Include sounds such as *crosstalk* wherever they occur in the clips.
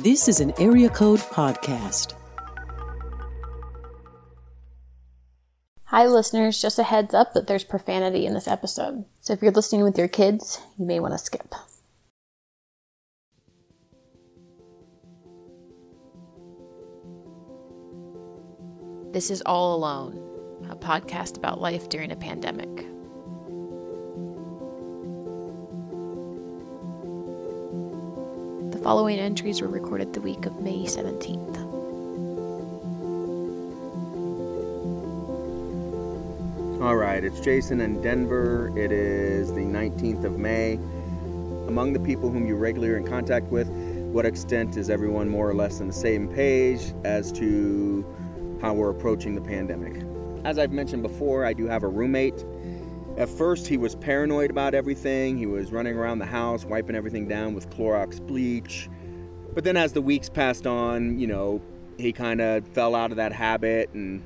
This is an Area Code Podcast. Hi, listeners. Just a heads up that there's profanity in this episode. So if you're listening with your kids, you may want to skip. This is All Alone, a podcast about life during a pandemic. Following entries were recorded the week of May 17th. All right, it's Jason in Denver. It is the 19th of May. Among the people whom you regularly are in contact with, what extent is everyone more or less on the same page as to how we're approaching the pandemic? As I've mentioned before, I do have a roommate. At first, he was paranoid about everything. He was running around the house, wiping everything down with Clorox bleach. But then, as the weeks passed on, you know, he kind of fell out of that habit and,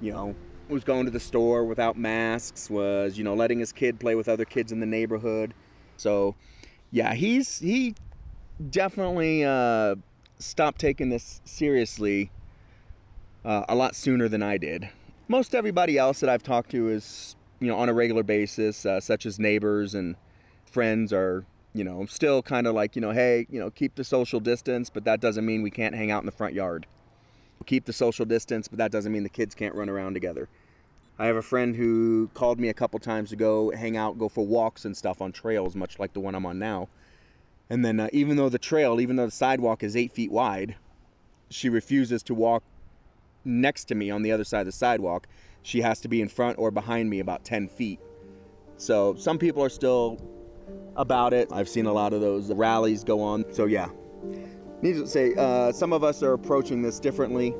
you know, was going to the store without masks, was, you know, letting his kid play with other kids in the neighborhood. So, yeah, he's he definitely uh, stopped taking this seriously uh, a lot sooner than I did. Most everybody else that I've talked to is, you know, on a regular basis, uh, such as neighbors and friends are, you know, still kind of like, you know, hey, you know, keep the social distance, but that doesn't mean we can't hang out in the front yard keep the social distance, but that doesn't mean the kids can't run around together. I have a friend who called me a couple times to go hang out, go for walks and stuff on trails, much like the one I'm on now. And then, uh, even though the trail, even though the sidewalk is eight feet wide, she refuses to walk next to me on the other side of the sidewalk. She has to be in front or behind me about 10 feet. So, some people are still about it. I've seen a lot of those rallies go on. So, yeah, Needless to say, uh, some of us are approaching this differently.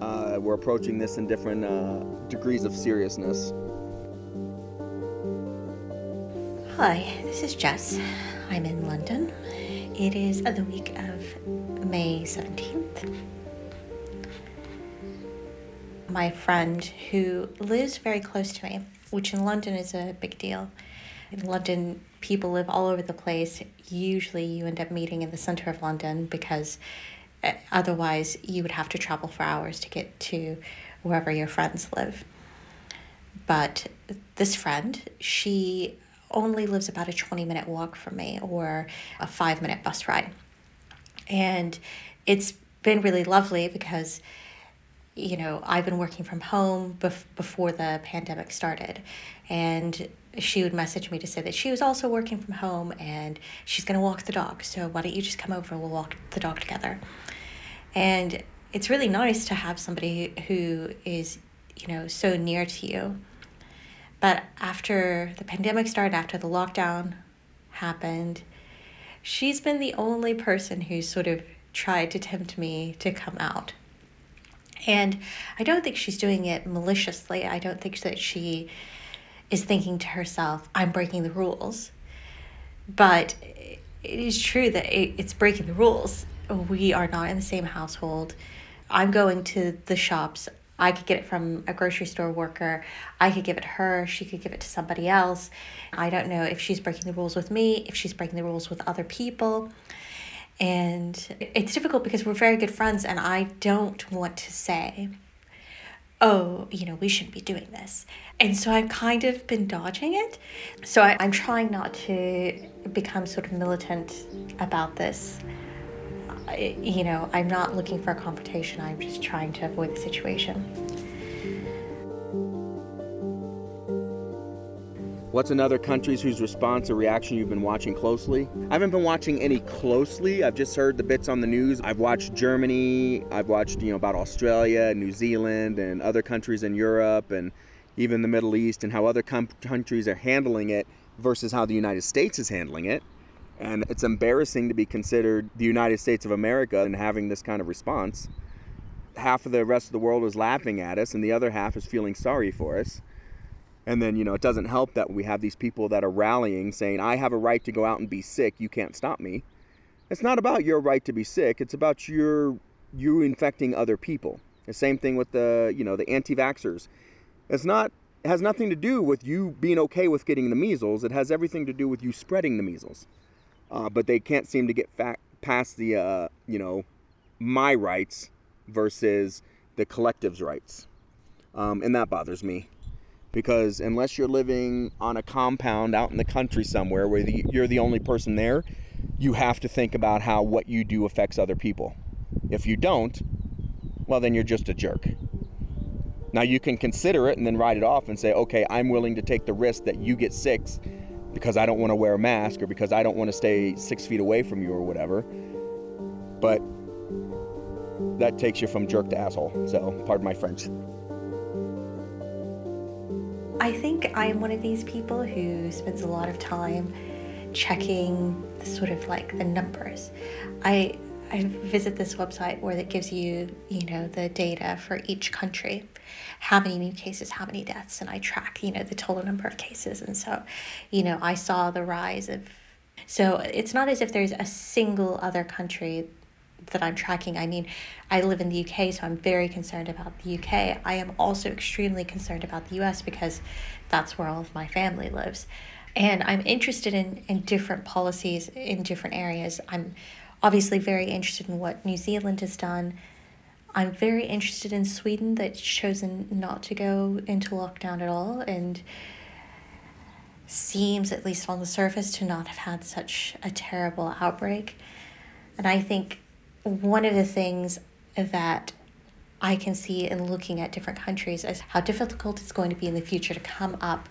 Uh, we're approaching this in different uh, degrees of seriousness. Hi, this is Jess. I'm in London. It is the week of May 17th. My friend who lives very close to me, which in London is a big deal. In London, people live all over the place. Usually, you end up meeting in the center of London because uh, otherwise, you would have to travel for hours to get to wherever your friends live. But this friend, she only lives about a 20 minute walk from me or a five minute bus ride. And it's been really lovely because you know, I've been working from home bef- before the pandemic started. And she would message me to say that she was also working from home and she's going to walk the dog. So why don't you just come over and we'll walk the dog together? And it's really nice to have somebody who is, you know, so near to you. But after the pandemic started, after the lockdown happened, she's been the only person who's sort of tried to tempt me to come out. And I don't think she's doing it maliciously. I don't think that she is thinking to herself, I'm breaking the rules. But it is true that it, it's breaking the rules. We are not in the same household. I'm going to the shops. I could get it from a grocery store worker. I could give it her. She could give it to somebody else. I don't know if she's breaking the rules with me, if she's breaking the rules with other people. And it's difficult because we're very good friends, and I don't want to say, oh, you know, we shouldn't be doing this. And so I've kind of been dodging it. So I, I'm trying not to become sort of militant about this. I, you know, I'm not looking for a confrontation, I'm just trying to avoid the situation. What's another countries whose response or reaction you've been watching closely? I haven't been watching any closely. I've just heard the bits on the news. I've watched Germany. I've watched, you know, about Australia, New Zealand, and other countries in Europe, and even the Middle East, and how other com- countries are handling it versus how the United States is handling it. And it's embarrassing to be considered the United States of America and having this kind of response. Half of the rest of the world is laughing at us, and the other half is feeling sorry for us. And then, you know, it doesn't help that we have these people that are rallying saying, I have a right to go out and be sick. You can't stop me. It's not about your right to be sick. It's about your you infecting other people. The same thing with the, you know, the anti-vaxxers. It's not it has nothing to do with you being okay with getting the measles. It has everything to do with you spreading the measles. Uh, but they can't seem to get past the uh, you know my rights versus the collective's rights, um, and that bothers me because unless you're living on a compound out in the country somewhere where the, you're the only person there, you have to think about how what you do affects other people. If you don't, well, then you're just a jerk. Now you can consider it and then write it off and say, okay, I'm willing to take the risk that you get sick because I don't want to wear a mask or because I don't want to stay six feet away from you or whatever. But that takes you from jerk to asshole. So, pardon my French. I think I am one of these people who spends a lot of time checking the sort of like the numbers. I I visit this website where it gives you, you know, the data for each country, how many new cases, how many deaths, and I track, you know, the total number of cases. And so, you know, I saw the rise of. So it's not as if there's a single other country that I'm tracking. I mean, I live in the UK, so I'm very concerned about the UK. I am also extremely concerned about the US because that's where all of my family lives. And I'm interested in, in different policies in different areas. I'm obviously very interested in what New Zealand has done. I'm very interested in Sweden that's chosen not to go into lockdown at all and seems, at least on the surface, to not have had such a terrible outbreak. And I think one of the things that I can see in looking at different countries is how difficult it's going to be in the future to come up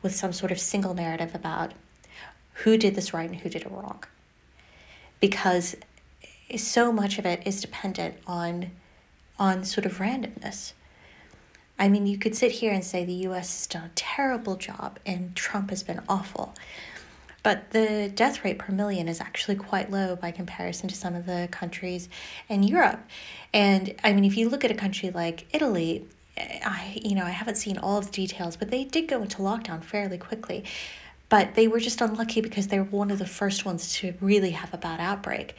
with some sort of single narrative about who did this right and who did it wrong because so much of it is dependent on on sort of randomness. I mean, you could sit here and say the US has done a terrible job and Trump has been awful. But the death rate per million is actually quite low by comparison to some of the countries in Europe. And I mean, if you look at a country like Italy, I you know, I haven't seen all of the details, but they did go into lockdown fairly quickly but they were just unlucky because they were one of the first ones to really have a bad outbreak.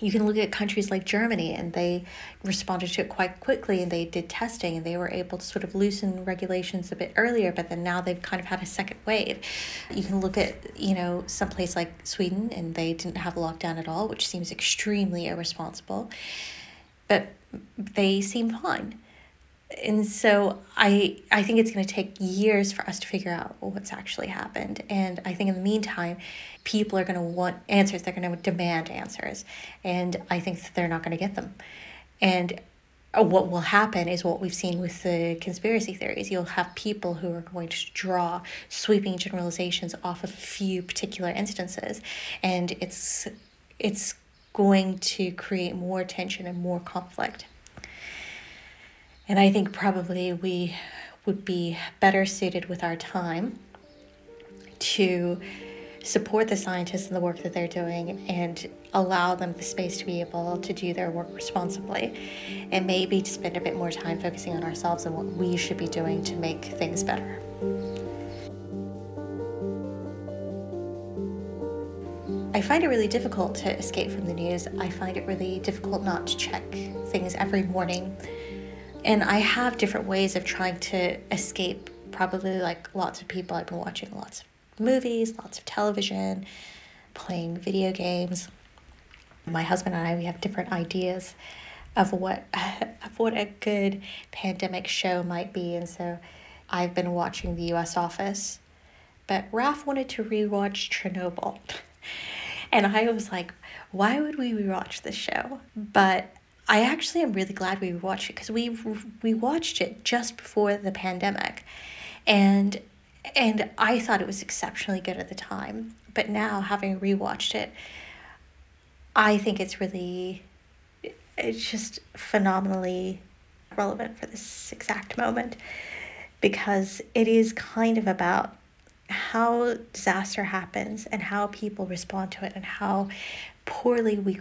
You can look at countries like Germany, and they responded to it quite quickly, and they did testing, and they were able to sort of loosen regulations a bit earlier. But then now they've kind of had a second wave. You can look at you know some place like Sweden, and they didn't have a lockdown at all, which seems extremely irresponsible. But they seem fine and so I I think it's going to take years for us to figure out what's actually happened. And I think in the meantime, people are going to want answers. They're going to demand answers, and I think that they're not going to get them. And uh, what will happen is what we've seen with the conspiracy theories. You'll have people who are going to draw sweeping generalizations off of a few particular instances, and it's it's going to create more tension and more conflict. And I think probably we would be better suited with our time to support the scientists in the work that they're doing and allow them the space to be able to do their work responsibly and maybe to spend a bit more time focusing on ourselves and what we should be doing to make things better. I find it really difficult to escape from the news. I find it really difficult not to check things every morning and I have different ways of trying to escape. Probably like lots of people, I've been watching lots of movies, lots of television, playing video games. My husband and I, we have different ideas of what *laughs* of what a good pandemic show might be, and so I've been watching The U.S. Office, but Raf wanted to rewatch Chernobyl, *laughs* and I was like, why would we rewatch this show? But I actually am really glad we watched it because we we watched it just before the pandemic, and and I thought it was exceptionally good at the time. But now having rewatched it, I think it's really it's just phenomenally relevant for this exact moment because it is kind of about how disaster happens and how people respond to it and how poorly we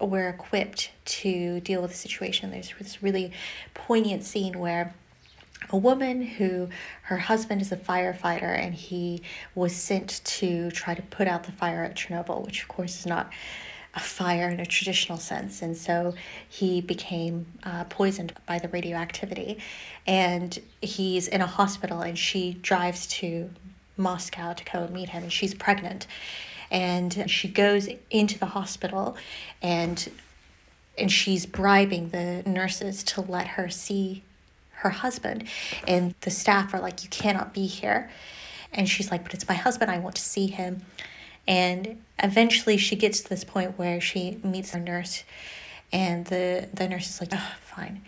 were equipped to deal with the situation. There's this really poignant scene where a woman who her husband is a firefighter and he was sent to try to put out the fire at Chernobyl, which of course is not a fire in a traditional sense. And so he became uh, poisoned by the radioactivity. And he's in a hospital and she drives to Moscow to go meet him and she's pregnant And she goes into the hospital and and she's bribing the nurses to let her see her husband. And the staff are like, You cannot be here. And she's like, But it's my husband. I want to see him. And eventually she gets to this point where she meets a nurse, and the, the nurse is like, Oh, fine.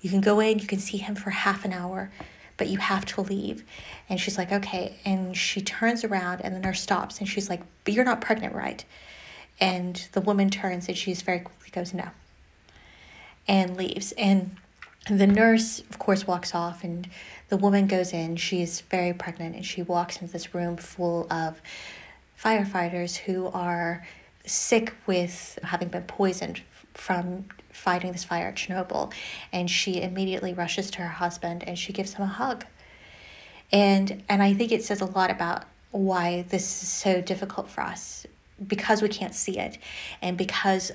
You can go in, you can see him for half an hour, but you have to leave. And she's like, Okay. And she turns around, and the nurse stops, and she's like, But you're not pregnant, right? And the woman turns, and she's very quickly goes, No. And leaves. And the nurse, of course, walks off, and the woman goes in. She's very pregnant, and she walks into this room full of firefighters who are sick with having been poisoned from fighting this fire at Chernobyl. And she immediately rushes to her husband and she gives him a hug. And and I think it says a lot about why this is so difficult for us because we can't see it and because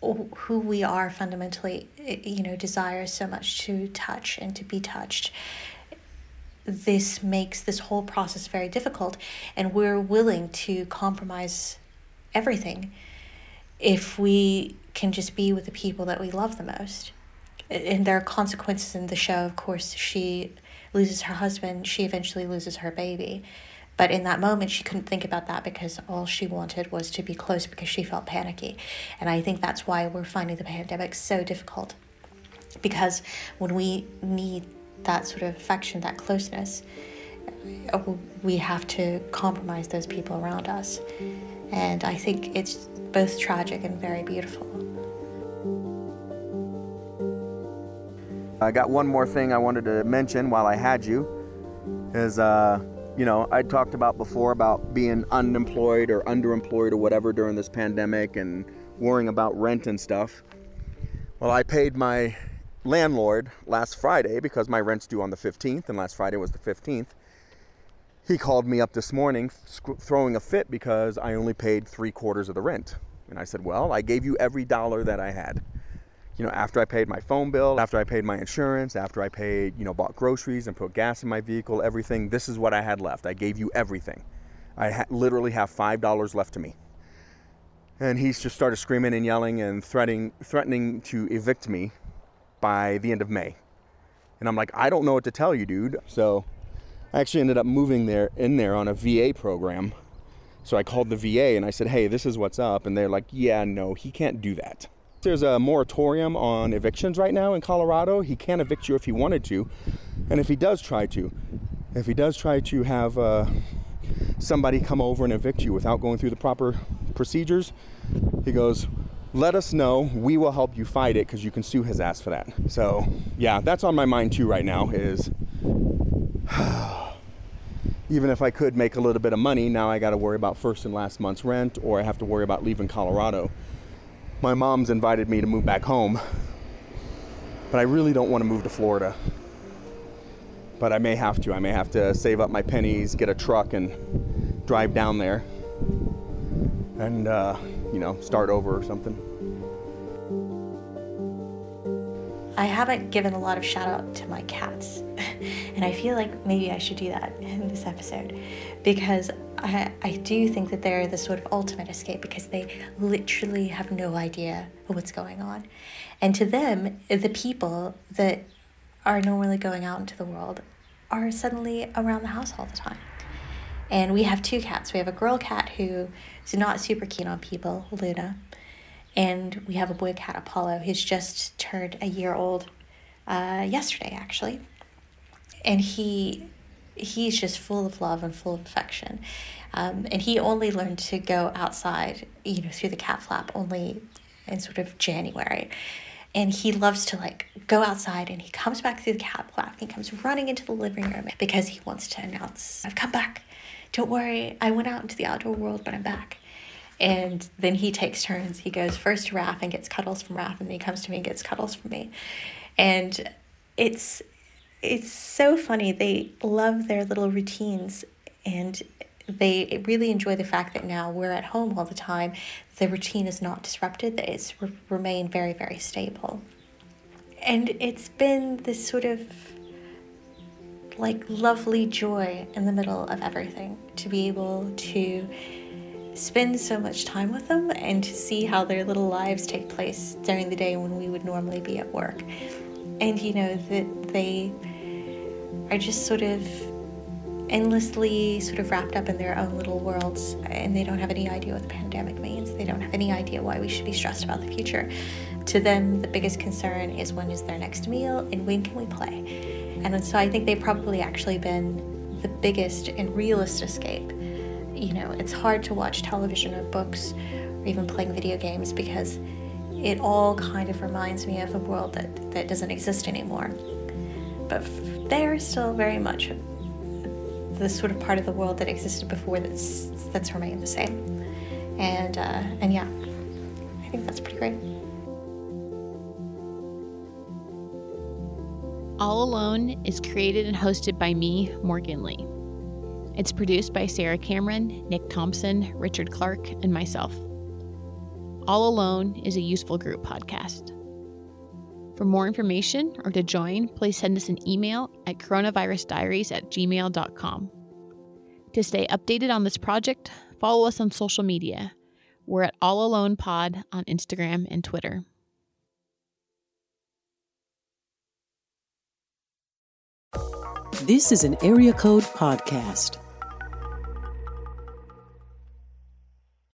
who we are fundamentally you know desires so much to touch and to be touched this makes this whole process very difficult and we're willing to compromise everything if we can just be with the people that we love the most and there are consequences in the show of course she loses her husband she eventually loses her baby but in that moment, she couldn't think about that because all she wanted was to be close because she felt panicky. And I think that's why we're finding the pandemic so difficult. Because when we need that sort of affection, that closeness, we have to compromise those people around us. And I think it's both tragic and very beautiful. I got one more thing I wanted to mention while I had you is uh, you know, I talked about before about being unemployed or underemployed or whatever during this pandemic and worrying about rent and stuff. Well, I paid my landlord last Friday because my rent's due on the 15th, and last Friday was the 15th. He called me up this morning throwing a fit because I only paid three quarters of the rent. And I said, Well, I gave you every dollar that I had you know, after I paid my phone bill, after I paid my insurance, after I paid, you know, bought groceries and put gas in my vehicle, everything, this is what I had left. I gave you everything. I ha- literally have $5 left to me. And he's just started screaming and yelling and threatening, threatening to evict me by the end of May. And I'm like, I don't know what to tell you, dude. So I actually ended up moving there in there on a VA program. So I called the VA and I said, hey, this is what's up. And they're like, yeah, no, he can't do that. There's a moratorium on evictions right now in Colorado. He can't evict you if he wanted to. And if he does try to, if he does try to have uh, somebody come over and evict you without going through the proper procedures, he goes, let us know. We will help you fight it because you can sue his ass for that. So, yeah, that's on my mind too right now is *sighs* even if I could make a little bit of money, now I got to worry about first and last month's rent or I have to worry about leaving Colorado my mom's invited me to move back home, but I really don't want to move to Florida. But I may have to. I may have to save up my pennies, get a truck, and drive down there and, uh, you know, start over or something. I haven't given a lot of shout out to my cats, *laughs* and I feel like maybe I should do that in this episode because I, I do think that they're the sort of ultimate escape because they literally have no idea what's going on. And to them, the people that are normally going out into the world are suddenly around the house all the time. And we have two cats. We have a girl cat who is not super keen on people, Luna, and we have a boy cat, Apollo. He's just turned a year old uh, yesterday, actually. And he he's just full of love and full of affection. Um, and he only learned to go outside, you know, through the cat flap only in sort of January. And he loves to like go outside and he comes back through the cat flap and he comes running into the living room because he wants to announce, I've come back. Don't worry, I went out into the outdoor world, but I'm back. And then he takes turns. He goes first to Raph and gets cuddles from Raph, and then he comes to me and gets cuddles from me. And it's it's so funny. They love their little routines and they really enjoy the fact that now we're at home all the time. The routine is not disrupted, that it's re- remained very, very stable. And it's been this sort of like lovely joy in the middle of everything to be able to spend so much time with them and to see how their little lives take place during the day when we would normally be at work. And you know, that they are just sort of endlessly sort of wrapped up in their own little worlds and they don't have any idea what the pandemic means. They don't have any idea why we should be stressed about the future. To them, the biggest concern is when is their next meal and when can we play. And so I think they've probably actually been the biggest and realest escape. You know, it's hard to watch television or books or even playing video games because it all kind of reminds me of a world that, that doesn't exist anymore. But they're still very much the sort of part of the world that existed before that's that's remained the same. And uh, and yeah, I think that's pretty great. All Alone is created and hosted by me, Morgan Lee. It's produced by Sarah Cameron, Nick Thompson, Richard Clark, and myself. All Alone is a useful group podcast. For more information or to join, please send us an email at coronavirusdiaries at gmail.com. To stay updated on this project, follow us on social media. We're at All Alone Pod on Instagram and Twitter. This is an Area Code Podcast.